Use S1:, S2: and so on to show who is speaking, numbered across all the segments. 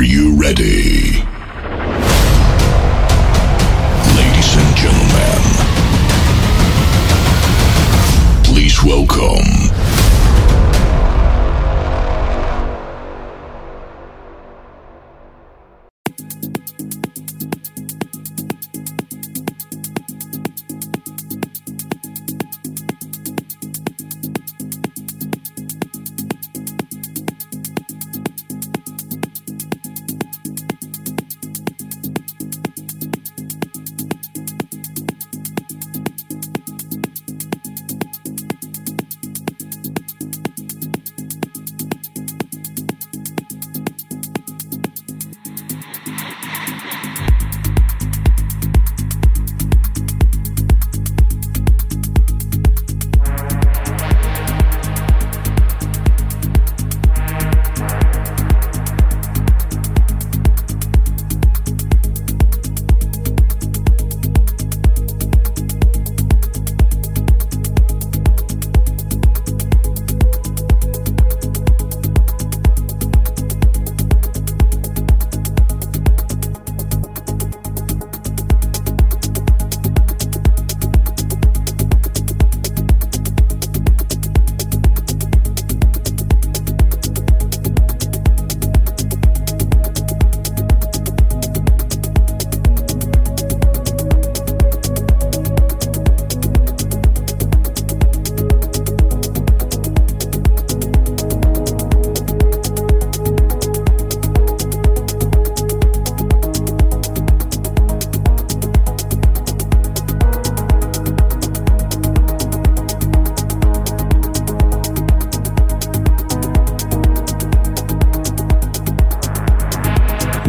S1: Are you ready? Ladies and gentlemen, please welcome.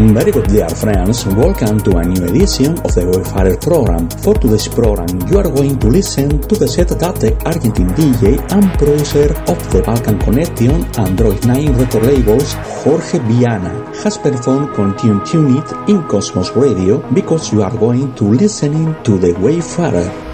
S2: Very good dear friends, welcome to a new edition of the Wayfarer program. For today's program, you are going to listen to the set that the Argentine DJ and producer of the Balkan Connection and Droid 9 record labels, Jorge Viana, has performed Continue Tune It in Cosmos Radio because you are going to listening to the Wayfarer.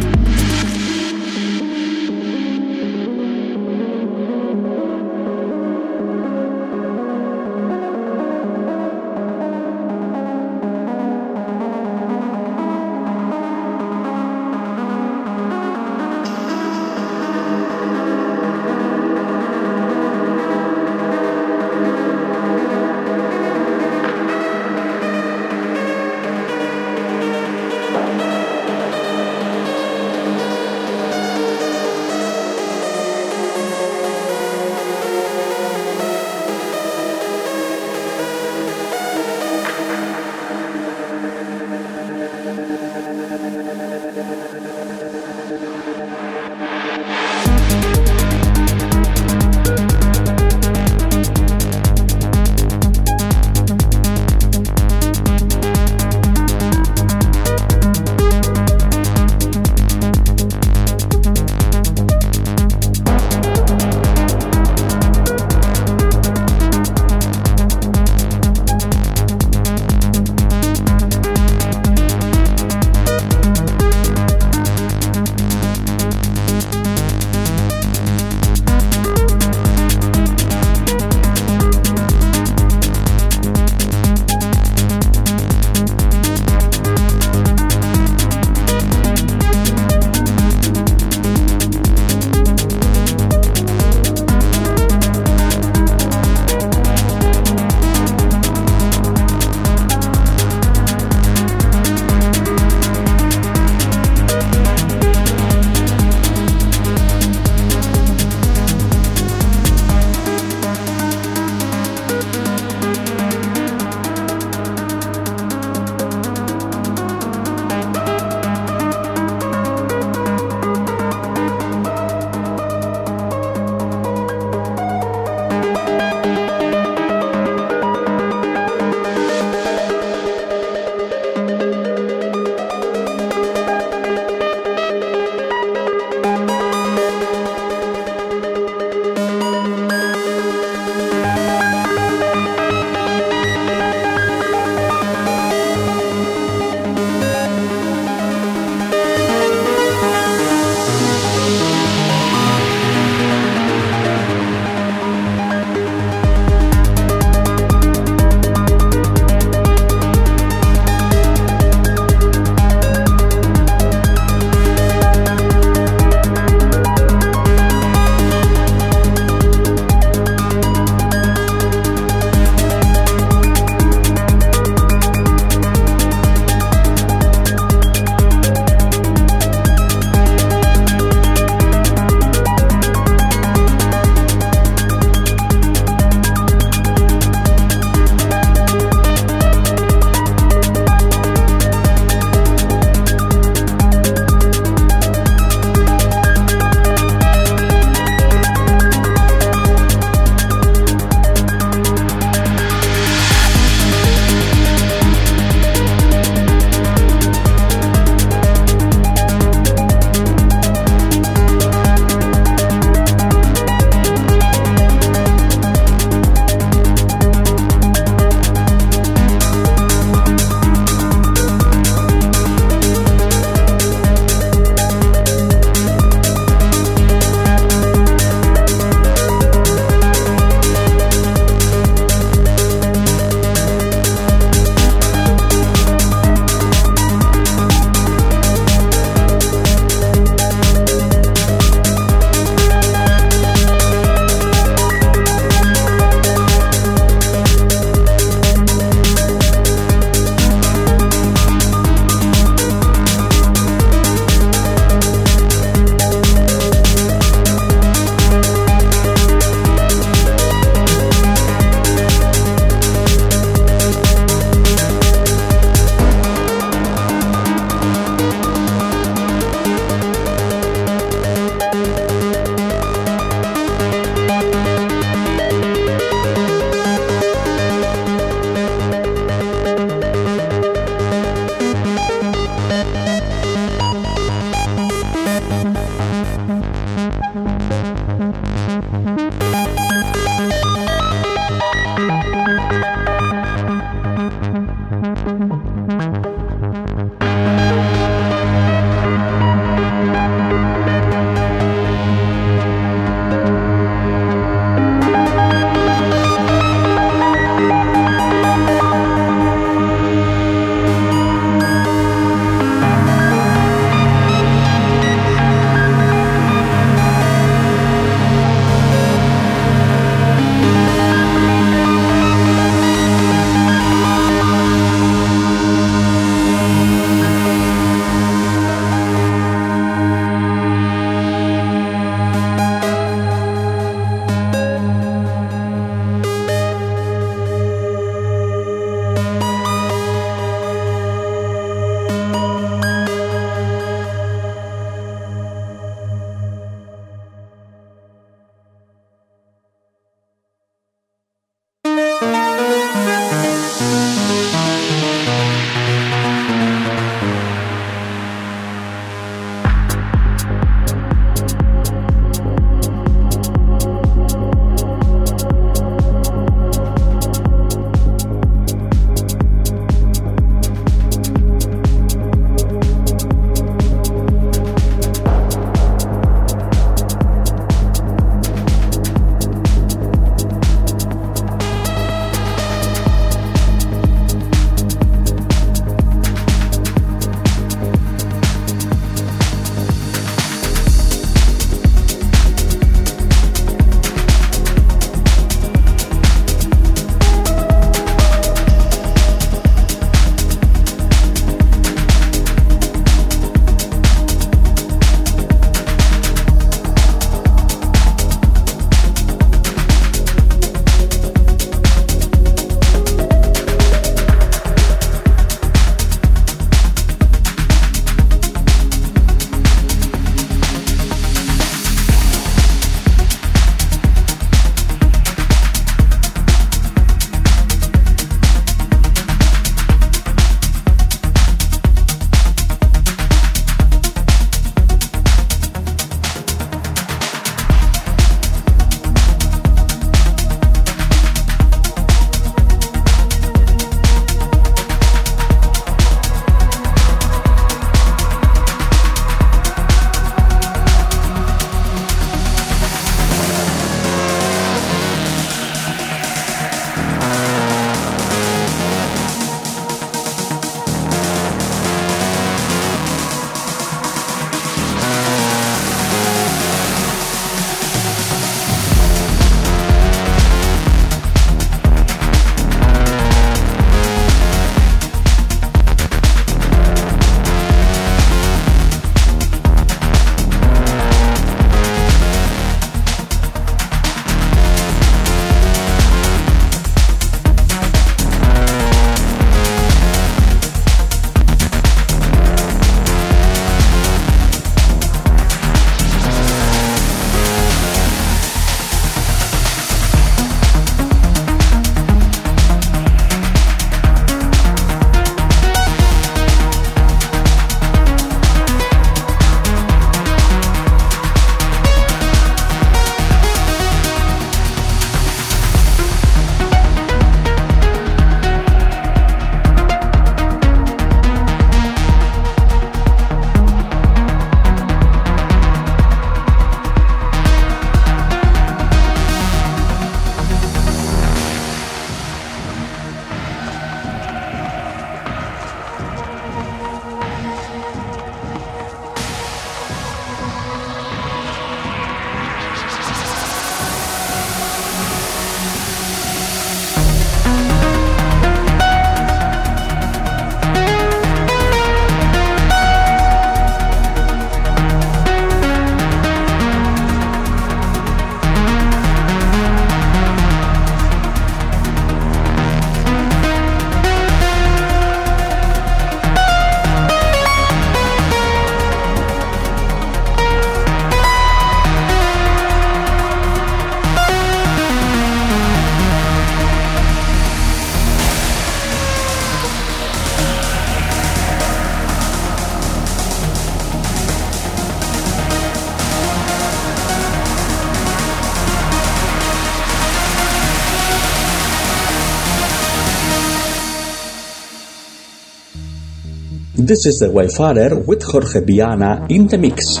S2: This is The Wayfarer with Jorge Viana in the mix.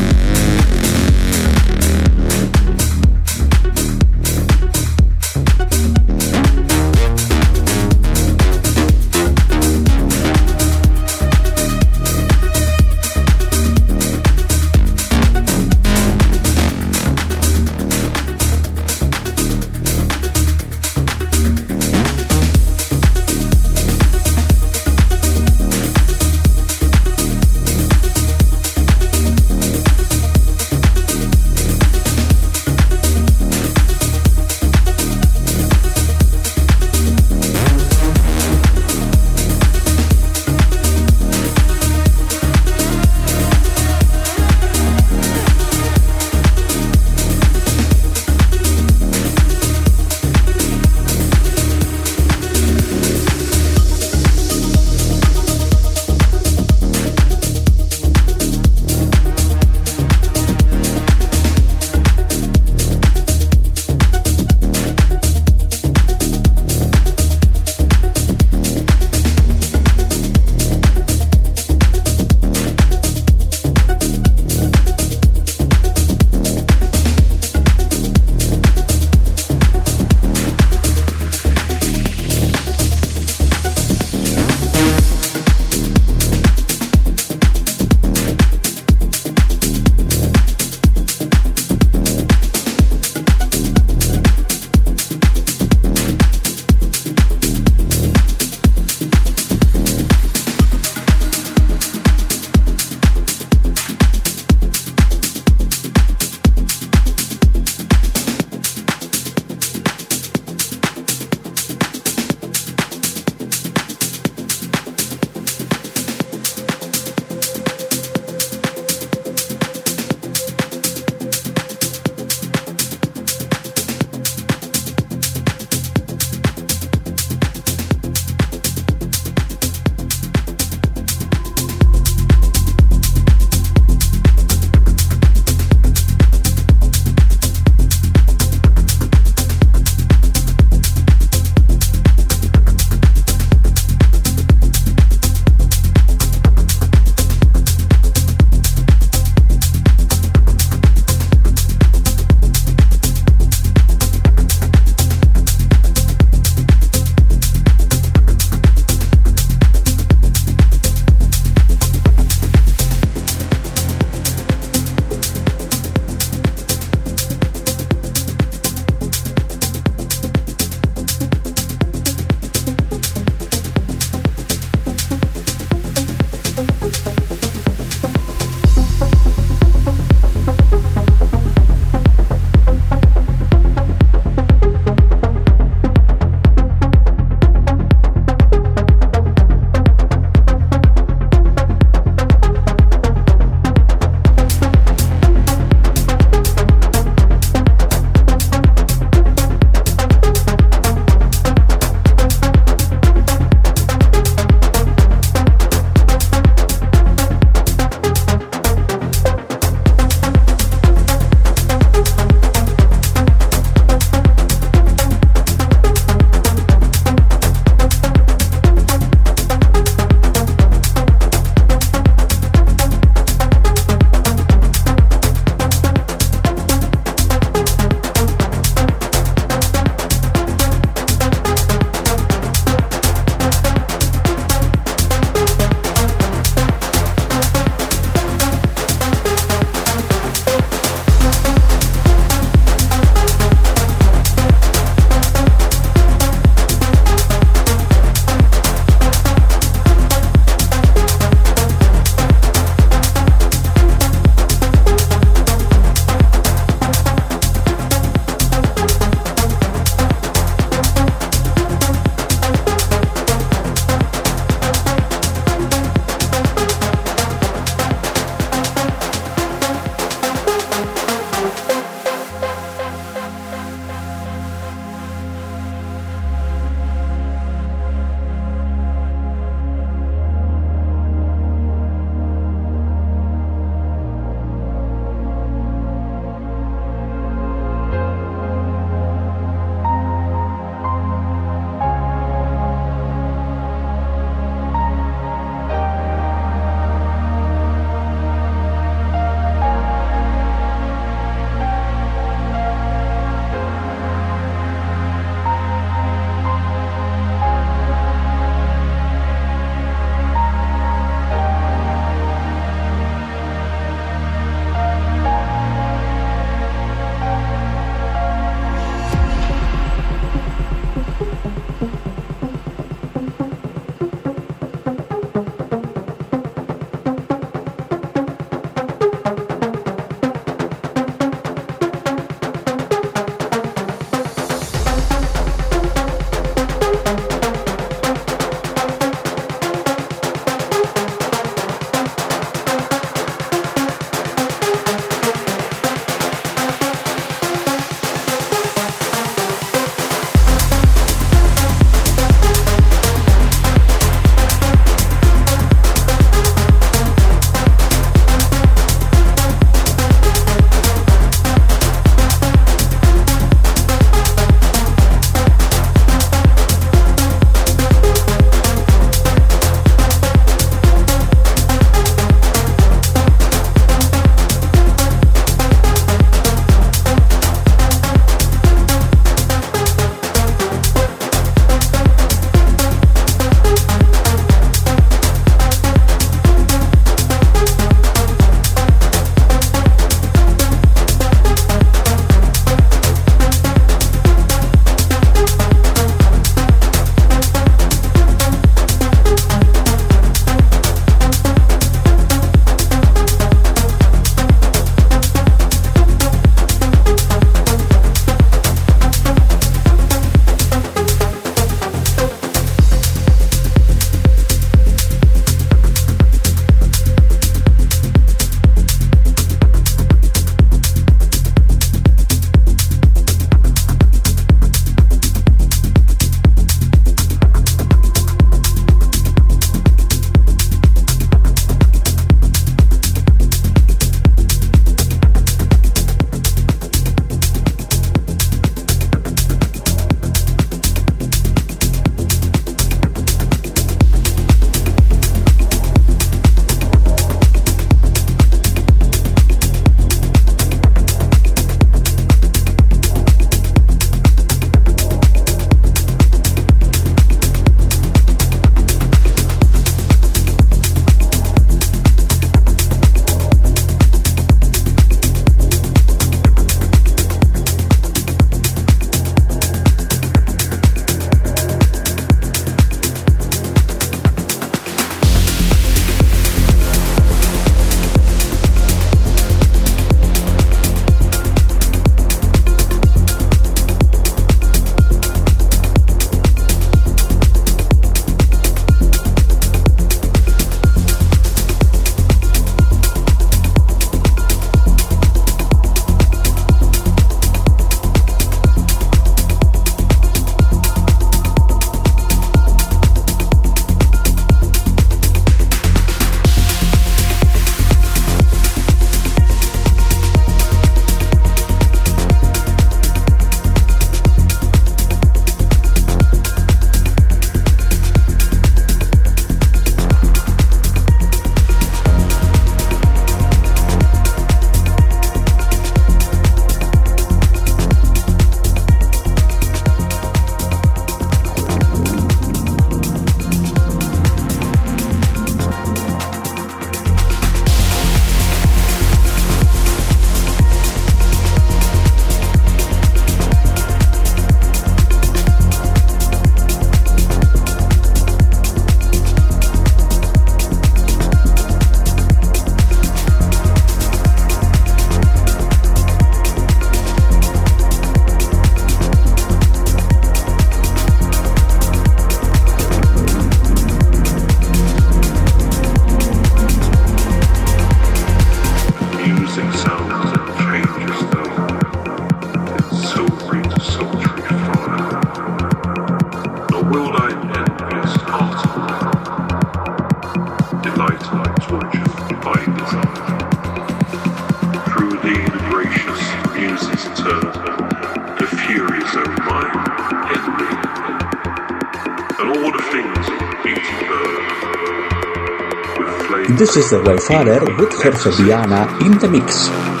S3: This is the Wayfarer with Jorge Viana in the mix.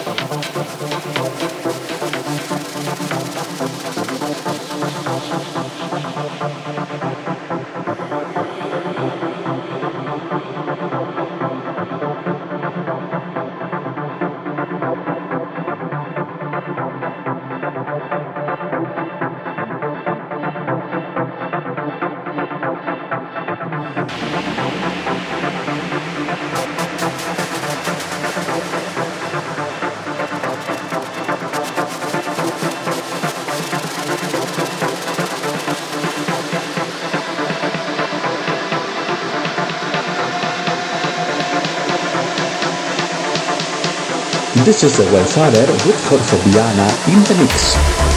S2: This is the Wayfarer with Jorge Viana in the mix.